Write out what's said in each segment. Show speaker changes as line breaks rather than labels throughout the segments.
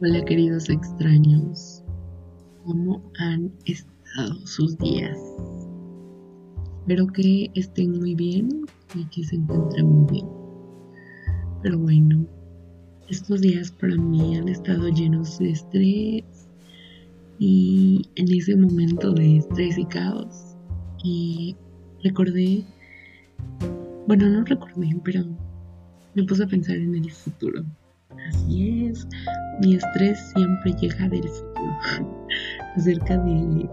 Hola queridos extraños, ¿cómo han estado sus días? Espero que estén muy bien y que se encuentren muy bien. Pero bueno, estos días para mí han estado llenos de estrés y en ese momento de estrés y caos y recordé, bueno no recordé, pero me puse a pensar en el futuro Así es, mi estrés siempre llega del futuro, acerca de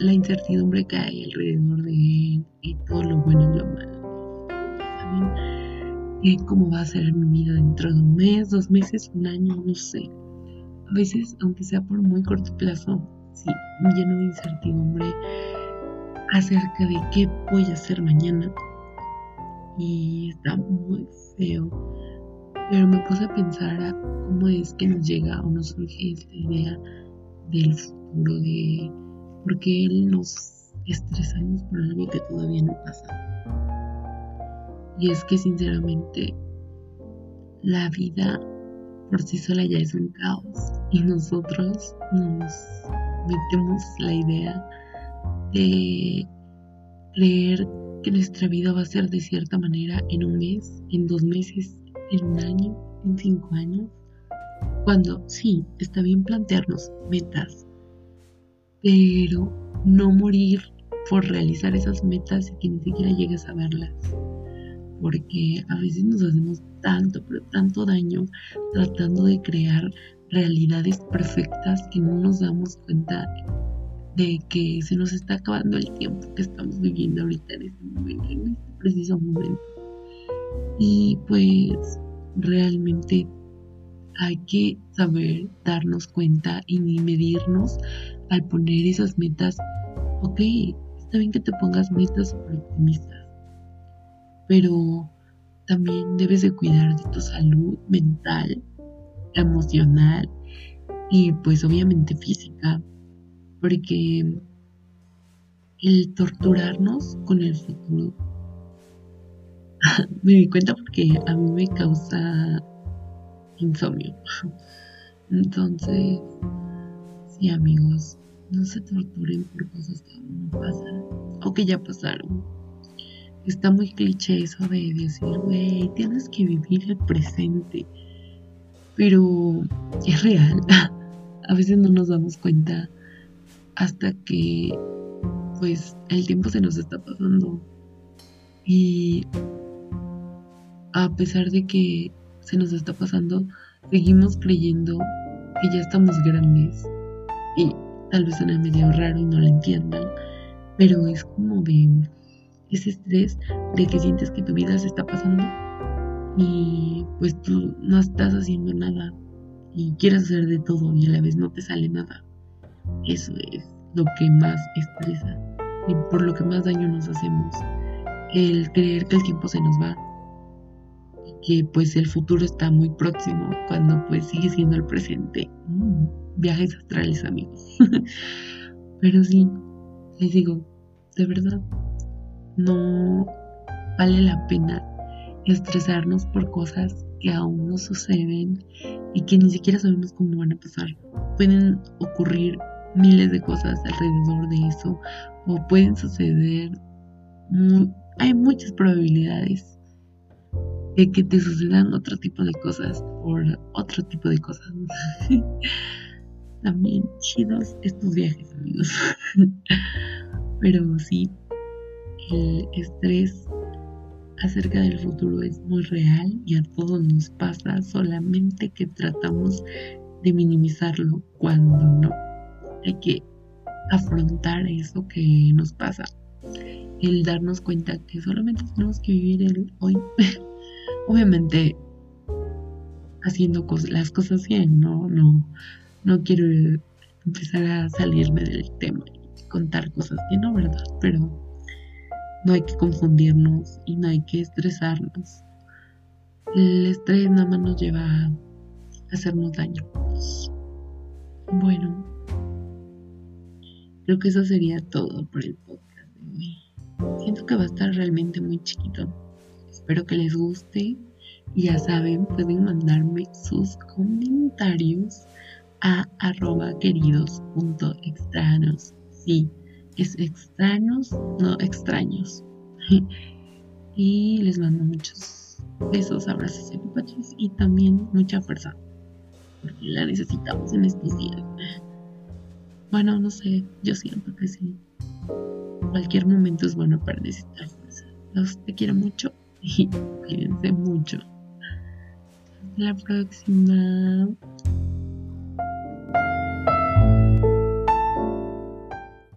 la incertidumbre que hay alrededor de él y todo lo bueno y lo malo. ¿Saben cómo va a ser mi vida dentro de un mes, dos meses, un año? No sé. A veces, aunque sea por muy corto plazo, sí, lleno de incertidumbre acerca de qué voy a hacer mañana. Y está muy feo pero me puse a pensar a cómo es que nos llega o nos surge esta idea del futuro, de por qué nos estresamos por algo que todavía no pasa. Y es que sinceramente la vida por sí sola ya es un caos y nosotros nos metemos la idea de creer que nuestra vida va a ser de cierta manera en un mes, en dos meses, en un año, en cinco años, cuando sí, está bien plantearnos metas, pero no morir por realizar esas metas y que ni siquiera llegues a verlas. Porque a veces nos hacemos tanto, pero tanto daño tratando de crear realidades perfectas que no nos damos cuenta de que se nos está acabando el tiempo que estamos viviendo ahorita en este momento, en este preciso momento. Y pues realmente hay que saber darnos cuenta y medirnos al poner esas metas. Ok, está bien que te pongas metas optimistas, pero también debes de cuidar de tu salud mental, emocional y pues obviamente física, porque el torturarnos con el futuro me di cuenta porque a mí me causa insomnio. Entonces, sí amigos, no se torturen por cosas que no pasan o que ya pasaron. Está muy cliché eso de decir, güey, tienes que vivir el presente. Pero es real. A veces no nos damos cuenta hasta que pues el tiempo se nos está pasando. Y a pesar de que se nos está pasando, seguimos creyendo que ya estamos grandes. Y tal vez suene medio raro y no lo entiendan, pero es como de ese estrés de que sientes que tu vida se está pasando y pues tú no estás haciendo nada y quieres hacer de todo y a la vez no te sale nada. Eso es lo que más estresa y por lo que más daño nos hacemos. El creer que el tiempo se nos va que pues el futuro está muy próximo cuando pues sigue siendo el presente. Mm, viajes astrales amigos. Pero sí, les digo, de verdad, no vale la pena estresarnos por cosas que aún no suceden y que ni siquiera sabemos cómo van a pasar. Pueden ocurrir miles de cosas alrededor de eso o pueden suceder, hay muchas probabilidades de que te sucedan otro tipo de cosas por otro tipo de cosas. También chidos estos viajes, amigos. Pero sí, el estrés acerca del futuro es muy real y a todos nos pasa, solamente que tratamos de minimizarlo cuando no. Hay que afrontar eso que nos pasa. El darnos cuenta que solamente tenemos que vivir el hoy. obviamente haciendo las cosas bien, no, no, no quiero empezar a salirme del tema y contar cosas que no, ¿verdad? Pero no hay que confundirnos y no hay que estresarnos. El estrés nada más nos lleva a hacernos daño. Bueno, creo que eso sería todo por el podcast de hoy. Siento que va a estar realmente muy chiquito Espero que les guste ya saben, pueden mandarme sus comentarios a arroba queridos.extraños. Sí, es extraños, no extraños. y les mando muchos besos, abrazos y apapachos y también mucha fuerza. Porque la necesitamos en estos días. Bueno, no sé, yo siento que sí. Cualquier momento es bueno para necesitar fuerza. Los te quiero mucho y cuídense mucho. Hasta la próxima.